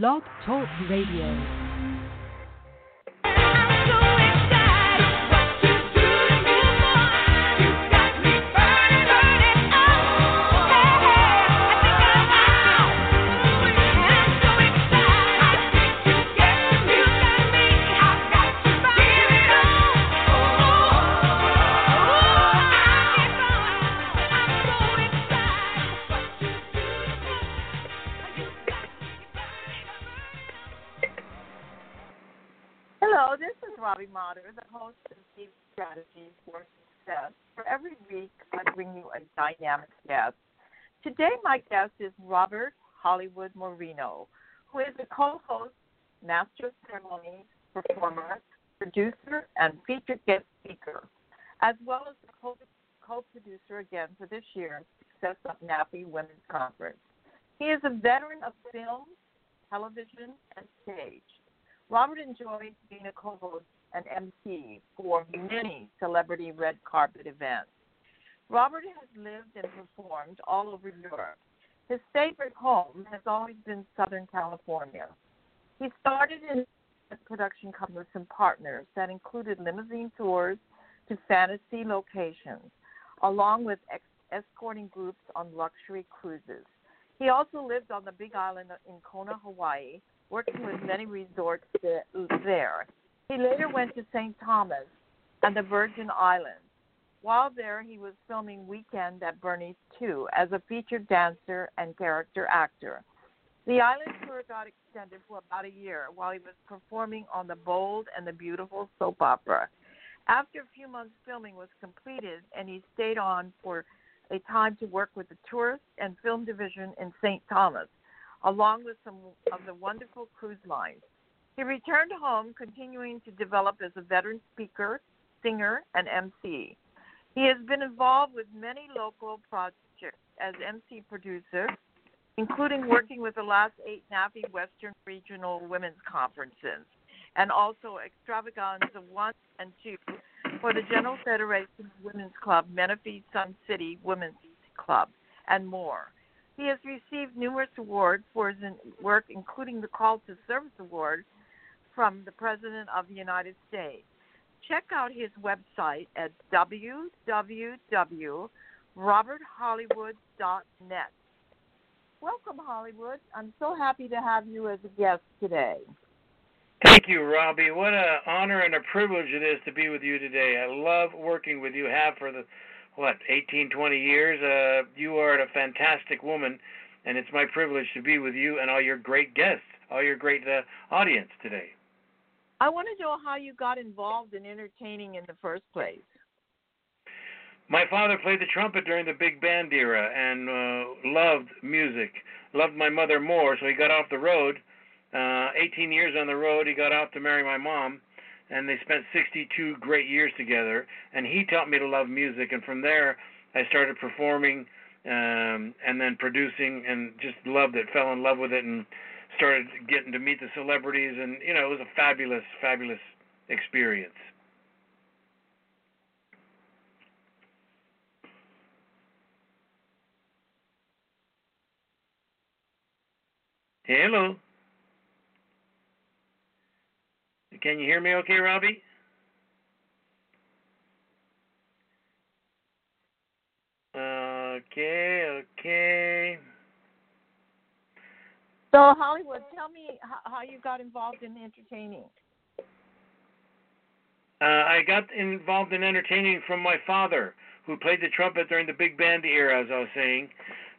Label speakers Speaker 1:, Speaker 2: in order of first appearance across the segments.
Speaker 1: Blog Talk Radio.
Speaker 2: Robbie Motter, the host of Deep Strategies for Success. For every week, I bring you a dynamic guest. Today, my guest is Robert Hollywood Moreno, who is a co-host, master of ceremonies, performer, producer, and featured guest speaker, as well as the co- co-producer again for this year's Success Up NAFE Women's Conference. He is a veteran of film, television, and stage. Robert enjoys being a co host and MC for many celebrity red carpet events. Robert has lived and performed all over Europe. His favorite home has always been Southern California. He started in a production company with some partners that included limousine tours to fantasy locations, along with ex- escorting groups on luxury cruises. He also lived on the Big Island in Kona, Hawaii, working with many resorts there. He later went to St. Thomas and the Virgin Islands. While there, he was filming Weekend at Bernie's 2 as a featured dancer and character actor. The island tour got extended for about a year while he was performing on The Bold and the Beautiful soap opera. After a few months, filming was completed, and he stayed on for a time to work with the tourist and film division in St. Thomas along with some of the wonderful cruise lines. He returned home, continuing to develop as a veteran speaker, singer, and MC. He has been involved with many local projects as MC producer, including working with the last eight NAFE Western Regional Women's Conferences, and also Extravaganza 1 and 2 for the General Federation Women's Club, Menifee Sun City Women's Club, and more. He has received numerous awards for his work, including the Call to Service Award from the President of the United States. Check out his website at www.roberthollywood.net. Welcome, Hollywood. I'm so happy to have you as a guest today.
Speaker 3: Thank you, Robbie. What an honor and a privilege it is to be with you today. I love working with you. Have for the what 18, 20 years. Uh, you are a fantastic woman, and it's my privilege to be with you and all your great guests, all your great uh, audience today.
Speaker 2: I want to know how you got involved in entertaining in the first place.
Speaker 3: My father played the trumpet during the big band era and uh, loved music. Loved my mother more, so he got off the road. Uh, 18 years on the road, he got out to marry my mom and they spent 62 great years together. And he taught me to love music, and from there I started performing um, and then producing, and just loved it. Fell in love with it, and started getting to meet the celebrities, and you know it was a fabulous, fabulous experience. Hello. Can you hear me okay, Robbie? Okay, okay.
Speaker 2: So, Hollywood, tell me how, you got involved in entertaining.
Speaker 3: Uh, I got involved in entertaining from my father, who played the trumpet during the big band era, as I was saying,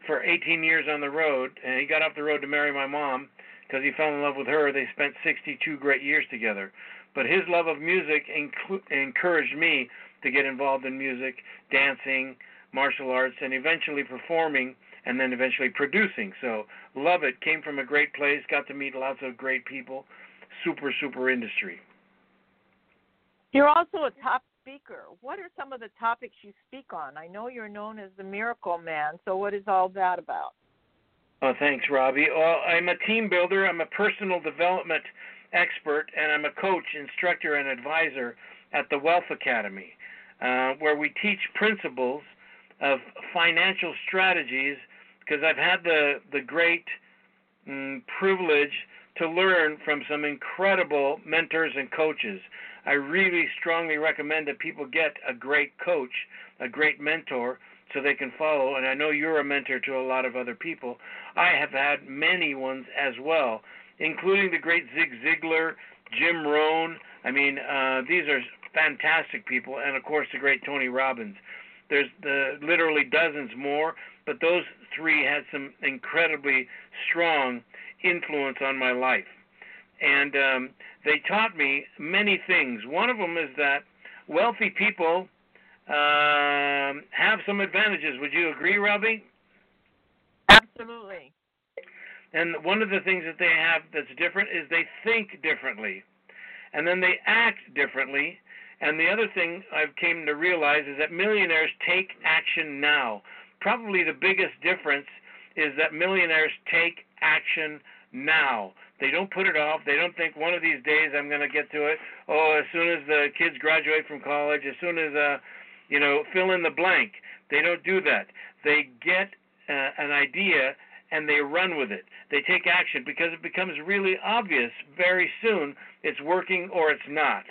Speaker 3: for 18 years on the road. And he got off the road to marry my mom because he fell in love with her. They spent 62 great years together. But his love of music inclu- encouraged me to get involved in music, dancing, martial arts, and eventually performing and then eventually producing. So love it. Came from a great place. Got to meet lots of great people. Super super industry.
Speaker 2: You're also a top speaker. What are some of the topics you speak on? I know you're known as the Miracle Man. So what is all that about?
Speaker 3: Oh, thanks, Robbie. Well, I'm a team builder. I'm a personal development expert, and I'm a coach, instructor, and advisor at the Wealth Academy, uh, where we teach principles of financial strategies. Because I've had the the great mm, privilege to learn from some incredible mentors and coaches. I really strongly recommend that people get a great coach, a great mentor, so they can follow. And I know you're a mentor to a lot of other people. I have had many ones as well, including the great Zig Ziglar, Jim Rohn. I mean, uh, these are fantastic people, and of course the great Tony Robbins. There's the literally dozens more, but those three had some incredibly strong influence on my life, and um, they taught me many things. One of them is that wealthy people um, have some advantages. Would you agree, Robbie?
Speaker 2: Absolutely.
Speaker 3: And one of the things that they have that's different is they think differently, and then they act differently. And the other thing I've came to realize is that millionaires take action now. Probably the biggest difference is that millionaires take action now. They don't put it off. They don't think one of these days I'm going to get to it. Oh, as soon as the kids graduate from college, as soon as uh, you know, fill in the blank. They don't do that. They get uh, an idea and they run with it. They take action because it becomes really obvious very soon it's working or it's not.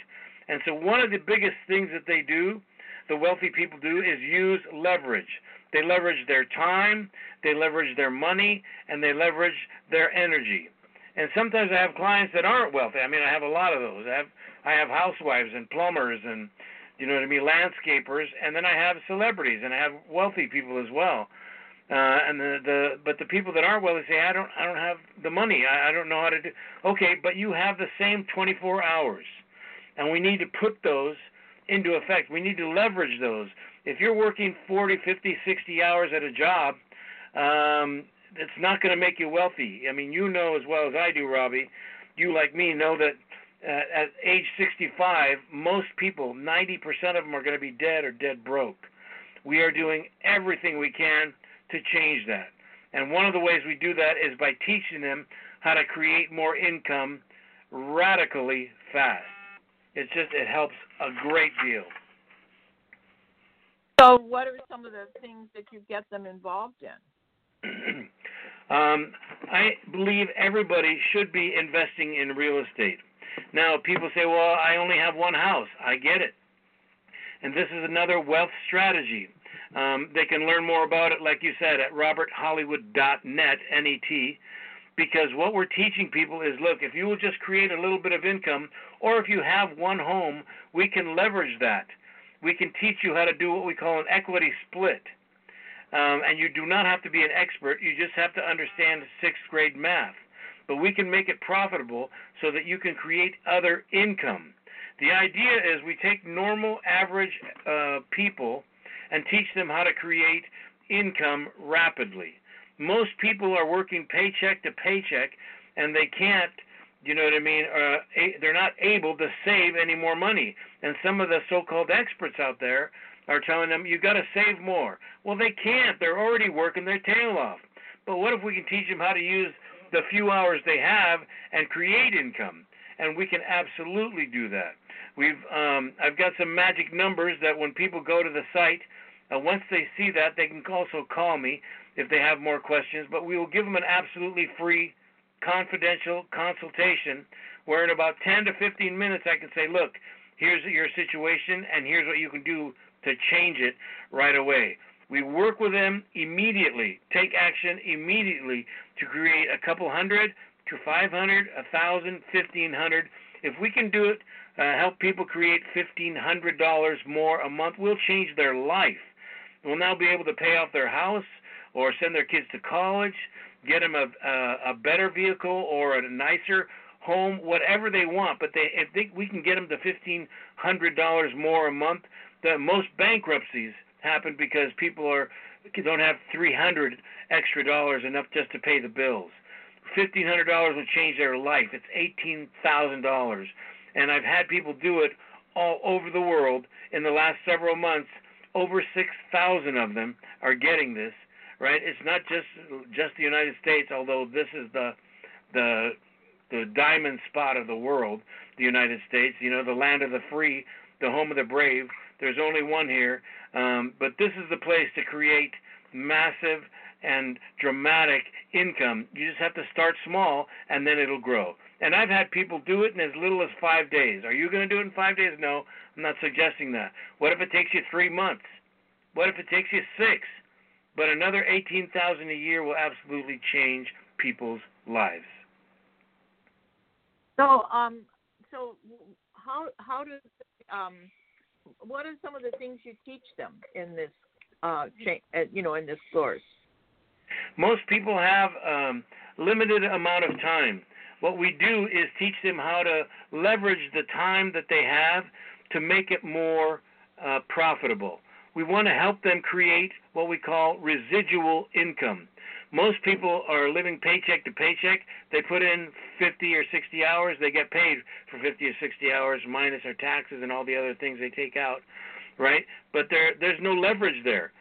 Speaker 3: And so one of the biggest things that they do, the wealthy people do, is use leverage. They leverage their time, they leverage their money, and they leverage their energy. And sometimes I have clients that aren't wealthy. I mean, I have a lot of those. I have I have housewives and plumbers and you know what I mean, landscapers, and then I have celebrities and I have wealthy people as well. Uh, and the the but the people that are wealthy say I don't I don't have the money. I, I don't know how to do okay but you have the same 24 hours and we need to put those into effect. We need to leverage those. If you're working 40 50 60 hours at a job um, it's not going to make you wealthy. I mean you know as well as I do Robbie you like me know that at age 65, most people, 90% of them, are going to be dead or dead broke. We are doing everything we can to change that. And one of the ways we do that is by teaching them how to create more income radically fast. It's just, it helps a great deal.
Speaker 2: So, what are some of the things that you get them involved in?
Speaker 3: um, I believe everybody should be investing in real estate. Now, people say, well, I only have one house. I get it. And this is another wealth strategy. Um, they can learn more about it, like you said, at roberthollywood.net, N-E-T, because what we're teaching people is, look, if you will just create a little bit of income, or if you have one home, we can leverage that. We can teach you how to do what we call an equity split. Um, and you do not have to be an expert. You just have to understand sixth grade math but we can make it profitable so that you can create other income. The idea is we take normal, average uh, people and teach them how to create income rapidly. Most people are working paycheck to paycheck, and they can't, you know what I mean? Uh, they're not able to save any more money. And some of the so-called experts out there are telling them you've got to save more. Well, they can't. They're already working their tail off. But what if we can teach them how to use the few hours they have and create income. And we can absolutely do that. We've um, I've got some magic numbers that when people go to the site, uh, once they see that, they can also call me if they have more questions. But we will give them an absolutely free, confidential consultation where in about 10 to 15 minutes I can say, look, here's your situation and here's what you can do to change it right away. We work with them immediately, take action immediately to create a couple hundred to 500, a thousand, fifteen hundred. If we can do it, uh, help people create $1,500 more a month, we'll change their life. We'll now be able to pay off their house or send their kids to college, get them a, a, a better vehicle or a nicer home, whatever they want. But they, if they, we can get them to $1,500 more a month, the most bankruptcies happen because people are don't have 300 extra dollars enough just to pay the bills. Fifteen hundred dollars will change their life. It's eighteen thousand dollars, and I've had people do it all over the world in the last several months. Over six thousand of them are getting this. Right? It's not just just the United States, although this is the the the diamond spot of the world, the United States. You know, the land of the free, the home of the brave. There's only one here, um, but this is the place to create massive and dramatic income. You just have to start small, and then it'll grow. And I've had people do it in as little as five days. Are you going to do it in five days? No, I'm not suggesting that. What if it takes you three months? What if it takes you six? But another eighteen thousand a year will absolutely change people's lives.
Speaker 2: So, um, so how how does um, what are some of the things you teach them in this, uh, uh, you know, in this course?
Speaker 3: Most people have um, limited amount of time. What we do is teach them how to leverage the time that they have to make it more uh, profitable. We want to help them create what we call residual income. Most people are living paycheck to paycheck. They put in 50 or 60 hours, they get paid for 50 or 60 hours minus their taxes and all the other things they take out, right? But there there's no leverage there.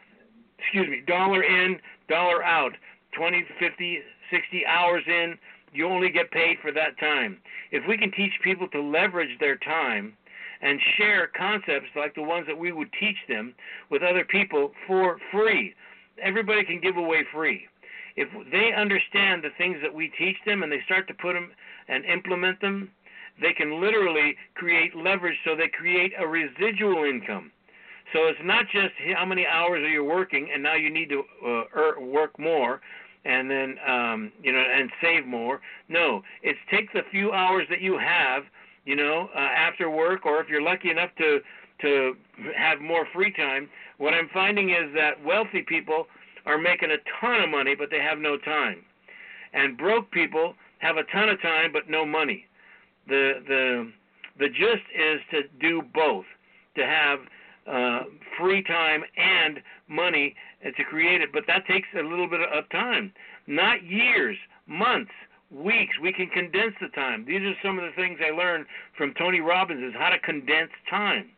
Speaker 3: Excuse me, dollar in, dollar out. 20, 50, 60 hours in, you only get paid for that time. If we can teach people to leverage their time and share concepts like the ones that we would teach them with other people for free, everybody can give away free if they understand the things that we teach them and they start to put them and implement them, they can literally create leverage so they create a residual income. So it's not just how many hours are you working and now you need to uh, work more and then um, you know and save more. No, it's take the few hours that you have, you know, uh, after work or if you're lucky enough to to have more free time. What I'm finding is that wealthy people are making a ton of money, but they have no time. And broke people have a ton of time, but no money. The the the gist is to do both, to have uh, free time and money to create it. But that takes a little bit of time, not years, months, weeks. We can condense the time. These are some of the things I learned from Tony Robbins: is how to condense time.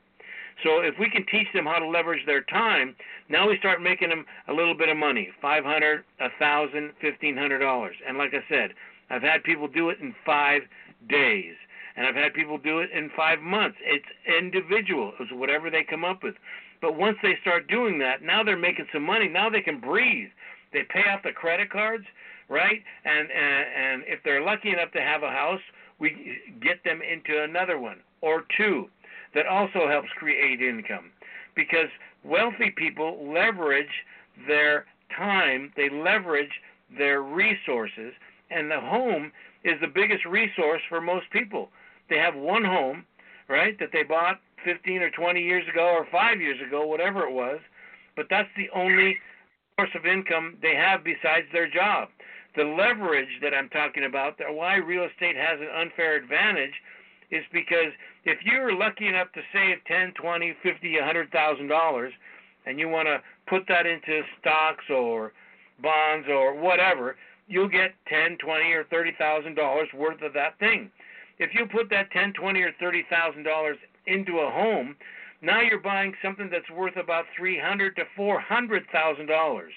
Speaker 3: So if we can teach them how to leverage their time, now we start making them a little bit of money five hundred, a thousand, fifteen hundred dollars. And like I said, I've had people do it in five days. And I've had people do it in five months. It's individual. It's whatever they come up with. But once they start doing that, now they're making some money. Now they can breathe. They pay off the credit cards, right? And and, and if they're lucky enough to have a house, we get them into another one or two that also helps create income because wealthy people leverage their time, they leverage their resources, and the home is the biggest resource for most people. They have one home, right, that they bought 15 or 20 years ago or 5 years ago, whatever it was, but that's the only source of income they have besides their job. The leverage that I'm talking about, why real estate has an unfair advantage is because if you're lucky enough to save ten, twenty, fifty, a hundred thousand dollars, and you want to put that into stocks or bonds or whatever, you'll get ten, twenty, or thirty thousand dollars worth of that thing. If you put that ten, twenty, or thirty thousand dollars into a home, now you're buying something that's worth about three hundred to four hundred thousand dollars,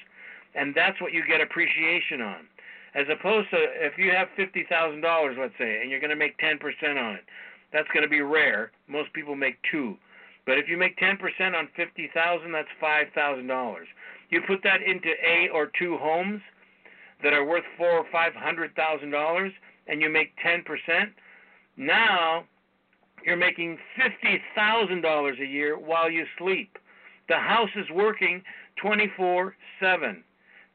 Speaker 3: and that's what you get appreciation on. As opposed to if you have fifty thousand dollars, let's say, and you're going to make ten percent on it, that's going to be rare. Most people make two. But if you make 10% on 50,000, that's $5,000. You put that into A or two homes that are worth four or five hundred thousand dollars, and you make 10%. Now you're making fifty thousand dollars a year while you sleep. The house is working 24/7.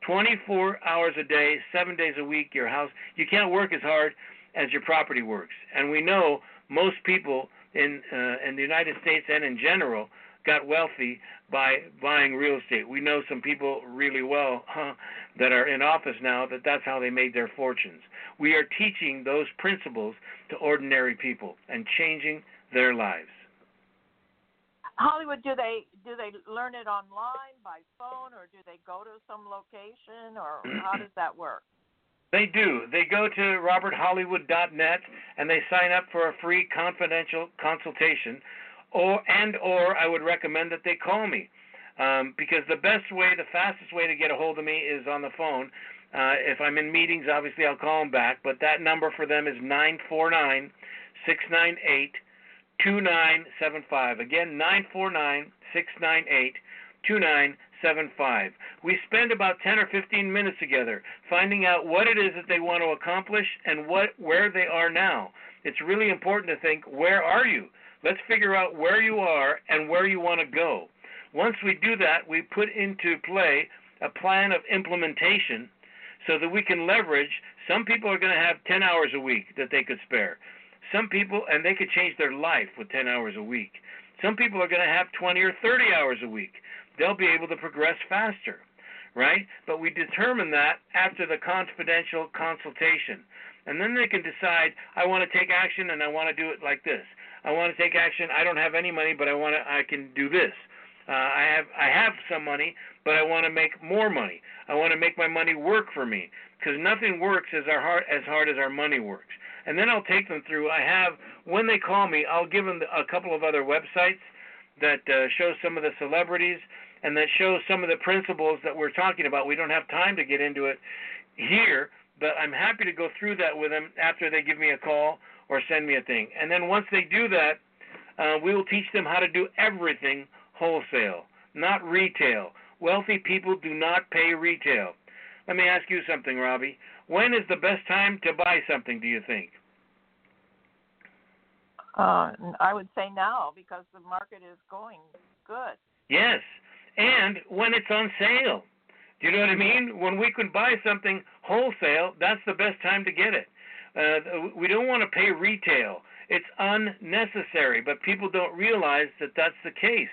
Speaker 3: 24 hours a day, 7 days a week your house you can't work as hard as your property works. And we know most people in uh, in the United States and in general got wealthy by buying real estate. We know some people really well huh, that are in office now that that's how they made their fortunes. We are teaching those principles to ordinary people and changing their lives.
Speaker 2: Hollywood, do they do they learn it online by phone, or do they go to some location, or how does that work?
Speaker 3: They do. They go to roberthollywood.net and they sign up for a free confidential consultation, or and or I would recommend that they call me, um, because the best way, the fastest way to get a hold of me is on the phone. Uh, if I'm in meetings, obviously I'll call them back, but that number for them is nine four nine six nine eight two nine seven five. Again, nine four nine six nine eight two nine seven five. We spend about ten or fifteen minutes together finding out what it is that they want to accomplish and what where they are now. It's really important to think where are you? Let's figure out where you are and where you want to go. Once we do that, we put into play a plan of implementation so that we can leverage. Some people are going to have 10 hours a week that they could spare. Some people, and they could change their life with 10 hours a week. Some people are going to have 20 or 30 hours a week they'll be able to progress faster, right? But we determine that after the confidential consultation. And then they can decide, I want to take action and I want to do it like this. I want to take action. I don't have any money, but I want to. I can do this. Uh, I have I have some money, but I want to make more money. I want to make my money work for me because nothing works as our hard as hard as our money works. And then I'll take them through. I have when they call me, I'll give them a couple of other websites that uh, show some of the celebrities and that shows some of the principles that we're talking about. We don't have time to get into it here, but I'm happy to go through that with them after they give me a call or send me a thing. And then once they do that, uh, we will teach them how to do everything wholesale, not retail. Wealthy people do not pay retail. Let me ask you something, Robbie. When is the best time to buy something, do you think?
Speaker 2: Uh, I would say now because the market is going good.
Speaker 3: Yes, and when it's on sale. Do you know what I mean? When we can buy something wholesale, that's the best time to get it. Uh, we don't want to pay retail. It's unnecessary, but people don't realize that that's the case.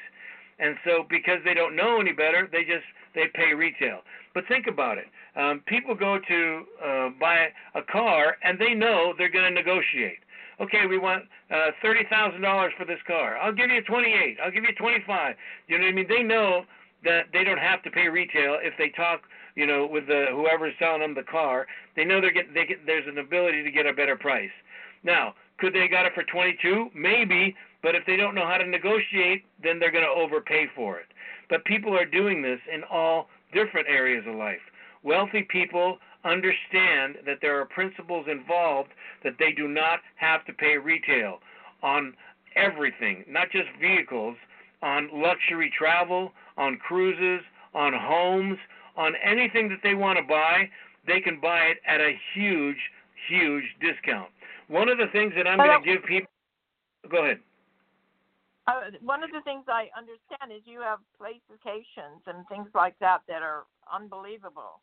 Speaker 3: And so because they don't know any better, they just they pay retail. But think about it. Um, people go to uh, buy a car and they know they're going to negotiate okay, we want uh, thirty thousand dollars for this car. I'll give you twenty eight. I'll give you twenty five. You know what I mean? They know that they don't have to pay retail if they talk, you know, with the whoever's selling them the car. They know they're get they get there's an ability to get a better price. Now, could they got it for twenty two? Maybe, but if they don't know how to negotiate, then they're going to overpay for it. But people are doing this in all different areas of life. Wealthy people understand that there are principles involved that they do not have to pay retail on everything, not just vehicles, on luxury travel, on cruises, on homes, on anything that they want to buy, they can buy it at a huge, huge discount. One of the things that I'm going to give people. Go ahead.
Speaker 2: Uh, one of the things I understand is you have placecations and things like that that are unbelievable.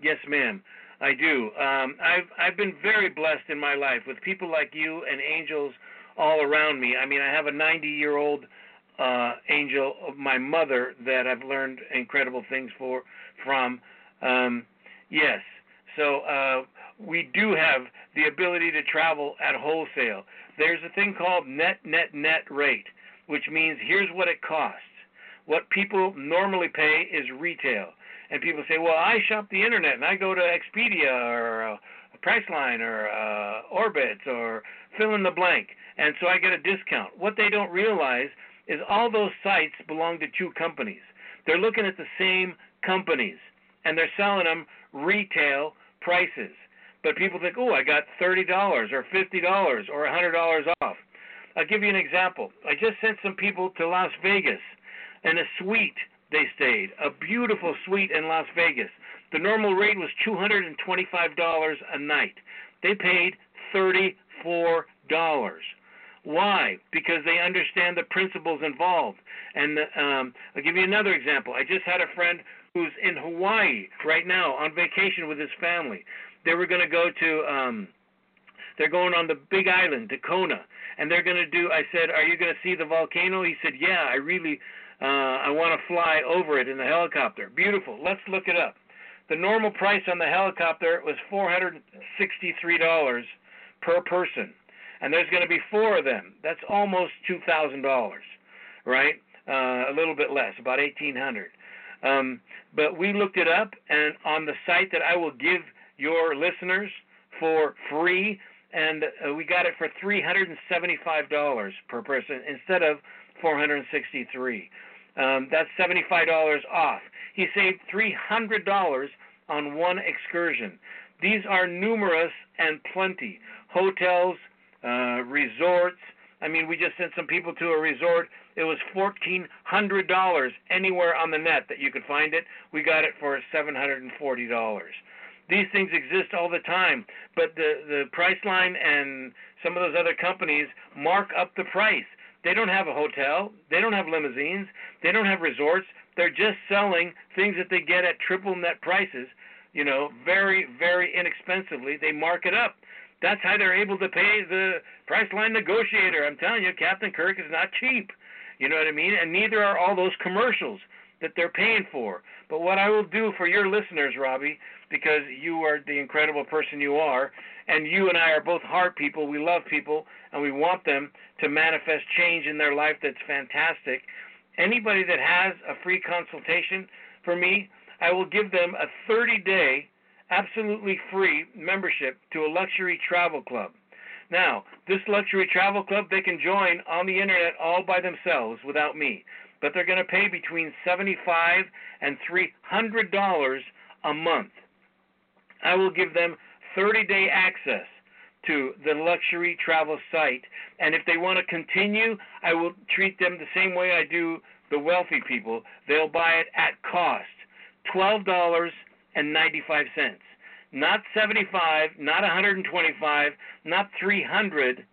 Speaker 3: Yes, ma'am. I do. Um, I've I've been very blessed in my life with people like you and angels all around me. I mean, I have a 90 year old uh, angel of my mother that I've learned incredible things for from. Um, yes, so uh, we do have the ability to travel at wholesale. There's a thing called net net net rate, which means here's what it costs. What people normally pay is retail and people say, well, I shop the internet and I go to Expedia or uh, Priceline or uh, Orbitz or fill in the blank, and so I get a discount. What they don't realize is all those sites belong to two companies. They're looking at the same companies and they're selling them retail prices. But people think, oh, I got $30 or $50 or $100 off. I'll give you an example. I just sent some people to Las Vegas in a suite they stayed. A beautiful suite in Las Vegas. The normal rate was $225 a night. They paid $34. Why? Because they understand the principles involved. And um, I'll give you another example. I just had a friend who's in Hawaii right now on vacation with his family. They were going to go to, um, they're going on the Big Island, to Kona, and they're going to do. I said, "Are you going to see the volcano?" He said, "Yeah, I really uh, I want to fly over it in the helicopter. Beautiful. Let's look it up. The normal price on the helicopter was $463 per person, and there's going to be four of them. That's almost $2,000, right? Uh, a little bit less, about 1800. Um, but we looked it up, and on the site that I will give your listeners for free, and uh, we got it for $375 per person instead of 463. Um, that's $75 off. He saved $300 on one excursion. These are numerous and plenty. Hotels, uh, resorts. I mean, we just sent some people to a resort. It was fourteen hundred dollars anywhere on the net that you could find it. We got it for seven hundred and forty dollars. These things exist all the time, but the the Priceline and some of those other companies mark up the price. They don't have a hotel. They don't have limousines. They don't have resorts. They're just selling things that they get at triple net prices, you know, very, very inexpensively. They mark it up. That's how they're able to pay the Priceline negotiator. I'm telling you, Captain Kirk is not cheap. You know what I mean? And neither are all those commercials that they're paying for. But what I will do for your listeners, Robbie, because you are the incredible person you are, and you and I are both heart people. We love people, and we want them to manifest change in their life that's fantastic. Anybody that has a free consultation for me, I will give them a 30 day, absolutely free membership to a luxury travel club. Now, this luxury travel club they can join on the internet all by themselves without me, but they're going to pay between 75 and 300 dollars a month. I will give them 30-day access to the luxury travel site, and if they want to continue, I will treat them the same way I do the wealthy people. They'll buy it at cost, $12.95 not 75, not 125, not 300,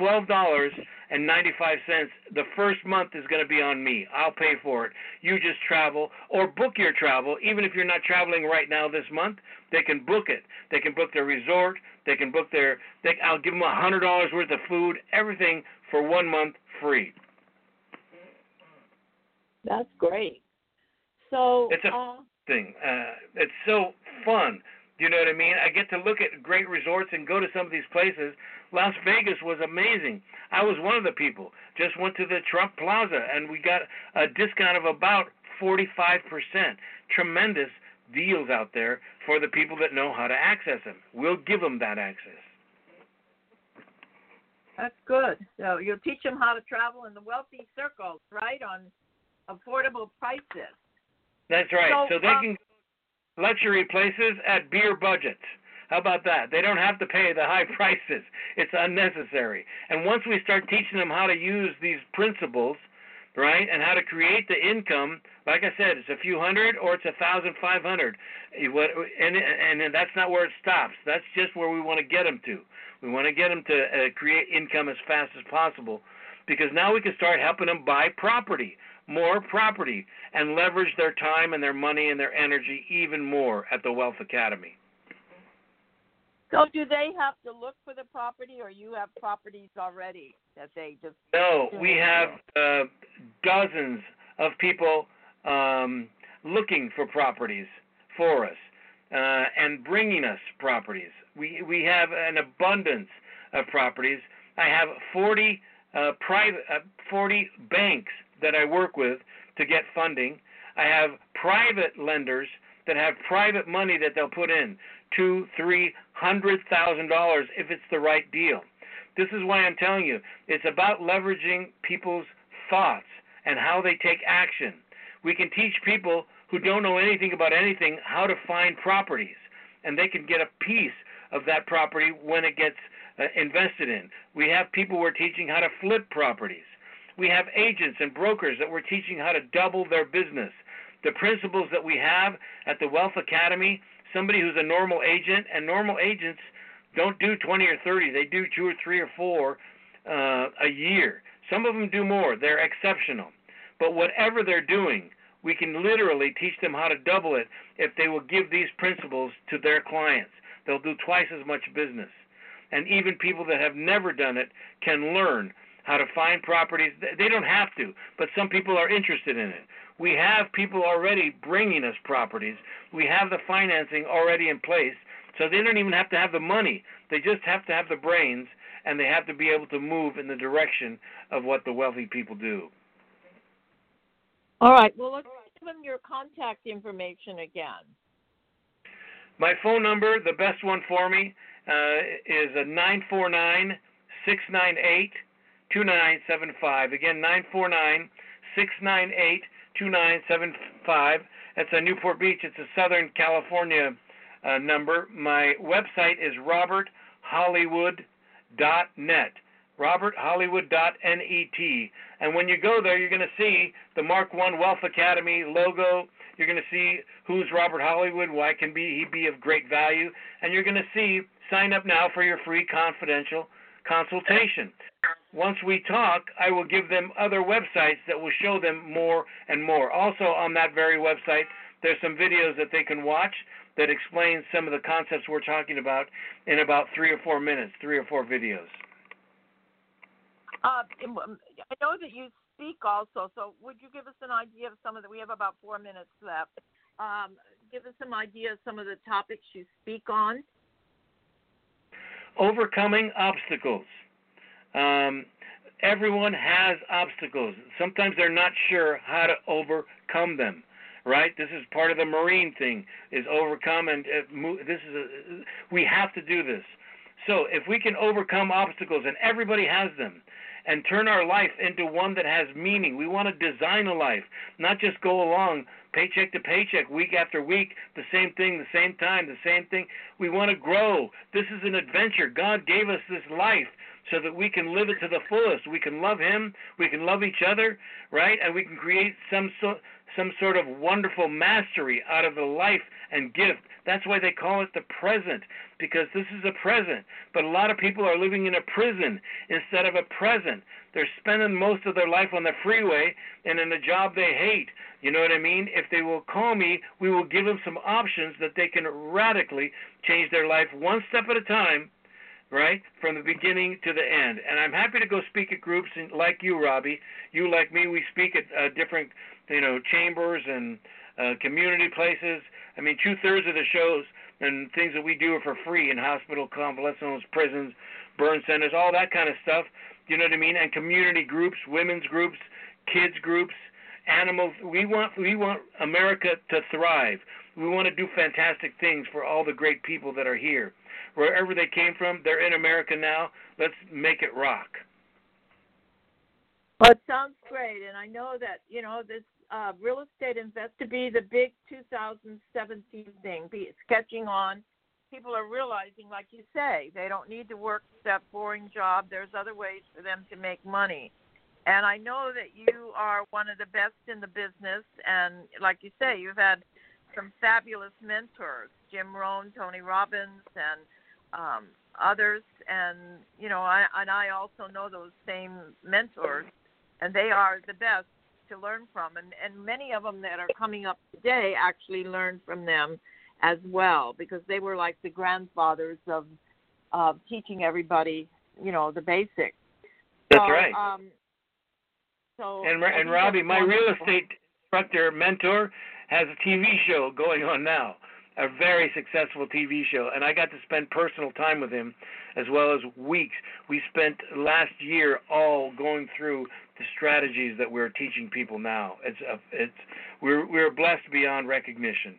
Speaker 3: $12.95. The first month is going to be on me. I'll pay for it. You just travel or book your travel. Even if you're not traveling right now this month, they can book it. They can book their resort. They can book their. They, I'll give them a hundred dollars worth of food, everything for one month free.
Speaker 2: That's great. So
Speaker 3: it's a
Speaker 2: uh,
Speaker 3: thing. Uh, it's so fun. You know what I mean? I get to look at great resorts and go to some of these places. Las Vegas was amazing. I was one of the people. Just went to the Trump Plaza and we got a discount of about 45%. Tremendous deals out there for the people that know how to access them. We'll give them that access.
Speaker 2: That's good. So you'll teach them how to travel in the wealthy circles, right? On affordable prices.
Speaker 3: That's right. So,
Speaker 2: So,
Speaker 3: they
Speaker 2: um,
Speaker 3: can luxury places at beer budgets. How about that? They don't have to pay the high prices. It's unnecessary. And once we start teaching them how to use these principles, right, and how to create the income, like I said, it's a few hundred or it's a thousand five hundred. What and and that's not where it stops. That's just where we want to get them to. We want to get them to uh, create income as fast as possible, because now we can start helping them buy property more property and leverage their time and their money and their energy even more at the Wealth Academy.
Speaker 2: So do they have to look for the property, or you have properties already that they just?
Speaker 3: No, we have uh, dozens of people um, looking for properties for us uh, and bringing us properties. We we have an abundance of properties. I have 40 uh, private, uh, 40 banks that I work with to get funding. I have private lenders that have private money that they'll put in two, three hundred thousand dollars if it's the right deal. This is why I'm telling you it's about leveraging people's thoughts and how they take action. We can teach people who don't know anything about anything how to find properties, and they can get a piece of that property when it gets uh, invested in. We have people we're teaching how to flip properties. We have agents and brokers that we're teaching how to double their business. The principles that we have at the Wealth Academy, somebody who's a normal agent, and normal agents don't do 20 or 30, they do two or three or four uh, a year. Some of them do more, they're exceptional. But whatever they're doing, we can literally teach them how to double it if they will give these principles to their clients. They'll do twice as much business. And even people that have never done it can learn how to find properties. They don't have to, but some people are interested in it. We have people already bringing us properties. We have the financing already in place, so they don't even have to have the money. They just have to have the brains, and they have to be able to move in the direction of what the wealthy people do.
Speaker 2: All right. Well, let's give them your contact information again.
Speaker 3: My phone number, the best one for me, uh, is a nine four nine six nine eight two nine seven five. Again, nine four nine six nine eight two nine seven five. That's a Newport Beach. It's a Southern California uh, number. My website is roberthollywood.net. roberthollywood.net. And when you go there, you're going to see the Mark One Wealth Academy logo. You're going to see who's Robert Hollywood, why can be he be of great value, and you're going to see sign up now for your free confidential consultation. Once we talk, I will give them other websites that will show them more and more. Also, on that very website, there's some videos that they can watch that explain some of the concepts we're talking about in about three or four minutes, three or four videos.
Speaker 2: Uh, I know that you speak also, so would you give us an idea of some of the? We have about four minutes left. Um, give us some idea of some of the topics you speak on.
Speaker 3: Overcoming obstacles. Um, everyone has obstacles. Sometimes they're not sure how to overcome them. Right? This is part of the Marine thing: is overcome and uh, this is a, we have to do this. So if we can overcome obstacles, and everybody has them, and turn our life into one that has meaning. We want to design a life, not just go along paycheck to paycheck, week after week, the same thing, the same time, the same thing. We want to grow. This is an adventure. God gave us this life so that we can live it to the fullest. We can love Him, we can love each other, right? And we can create some so, some sort of wonderful mastery out of the life and gift. That's why they call it the present, because this is a present. But a lot of people are living in a prison instead of a present. They're spending most of their life on the freeway and in a job they hate. You know what I mean? If they will call me, we will give them some options that they can radically change their life one step at a time right? From the beginning to the end. And I'm happy to go speak at groups like you, Robbie. You, like me, we speak at uh, different, you know, chambers and uh, community places. I mean, two thirds of the shows and things that we do are for free in hospital convalescent homes, prisons, burn centers, all that kind of stuff. You know what I mean? And community groups, women's groups, kids groups, animals. We want we want America to thrive. We want to do fantastic things for all the great people that are here. Wherever they came from, they're in America now. Let's make it rock.
Speaker 2: Well, it sounds great, and I know that you know this uh, real estate invest to be the big 2017 thing, be sketching on. People are realizing, like you say, they don't need to work that boring job. There's other ways for them to make money. And I know that you are one of the best in the business. And like you say, you've had some fabulous mentors Jim Rohn, Tony Robbins, and um, others. And, you know, I, and I also know those same mentors, and they are the best to learn from, and and many of them that are coming up today actually learned from them as well because they were like the grandfathers of of teaching everybody, you know, the basics.
Speaker 3: That's
Speaker 2: so,
Speaker 3: right.
Speaker 2: Um, so
Speaker 3: and and Robbie, my real estate instructor mentor has a TV show going on now a very successful TV show, and I got to spend personal time with him as well as weeks. We spent last year all going through the strategies that we're teaching people now. It's a, it's we're we're blessed beyond recognition.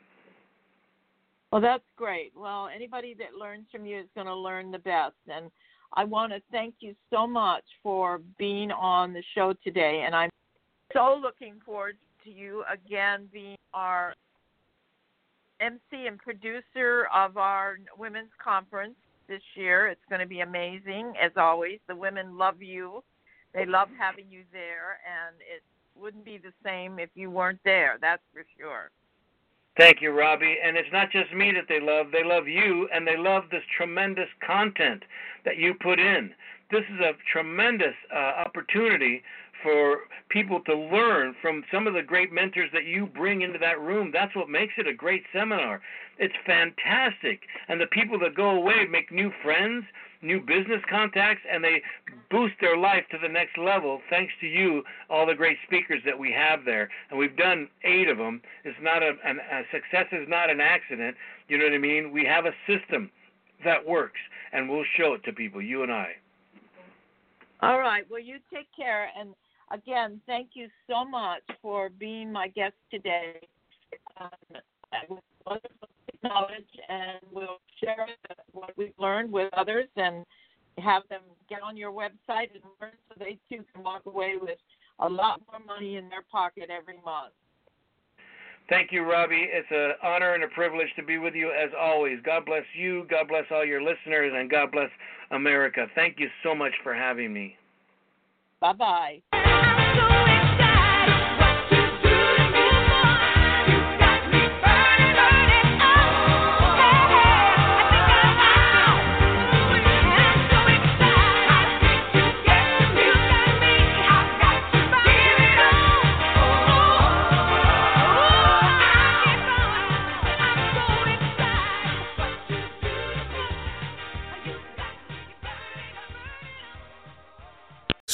Speaker 2: Well, that's great. Well, anybody that learns from you is going to learn the best, and I want to thank you so much for being on the show today, and I'm so looking forward to you again being our MC and producer of our women's conference this year. It's going to be amazing, as always. The women love you, they love having you there, and it wouldn't be the same if you weren't there. That's for sure.
Speaker 3: Thank you, Robbie. And it's not just me that they love, they love you, and they love this tremendous content that you put in. This is a tremendous uh, opportunity for people to learn from some of the great mentors that you bring into that room. That's what makes it a great seminar. It's fantastic. And the people that go away make new friends, new business contacts, and they boost their life to the next level thanks to you, all the great speakers that we have there. And we've done eight of them. It's not a, an, a success is not an accident. You know what I mean? We have a system that works, and we'll show it to people, you and I.
Speaker 2: All right. Well, you take care and again, thank you so much for being my guest today. Um, with wonderful knowledge, and we'll share what we've learned with others and have them get on your website and learn so they too can walk away with a lot more money in their pocket every month.
Speaker 3: Thank you, Robbie. It's an honor and a privilege to be with you as always. God bless you. God bless all your listeners, and God bless America. Thank you so much for having me.
Speaker 2: Bye bye.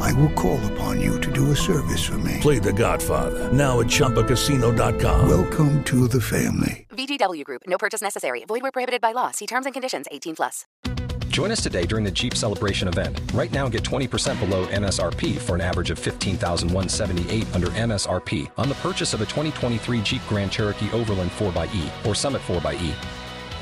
Speaker 4: I will call upon you to do a service for me.
Speaker 5: Play The Godfather now at ChumbaCasino.com.
Speaker 4: Welcome to the family.
Speaker 6: VGW Group. No purchase necessary. Void where prohibited by law. See terms and conditions. 18 plus.
Speaker 7: Join us today during the Jeep Celebration event. Right now, get 20% below MSRP for an average of 15178 under MSRP on the purchase of a 2023 Jeep Grand Cherokee Overland 4xE or Summit 4xE.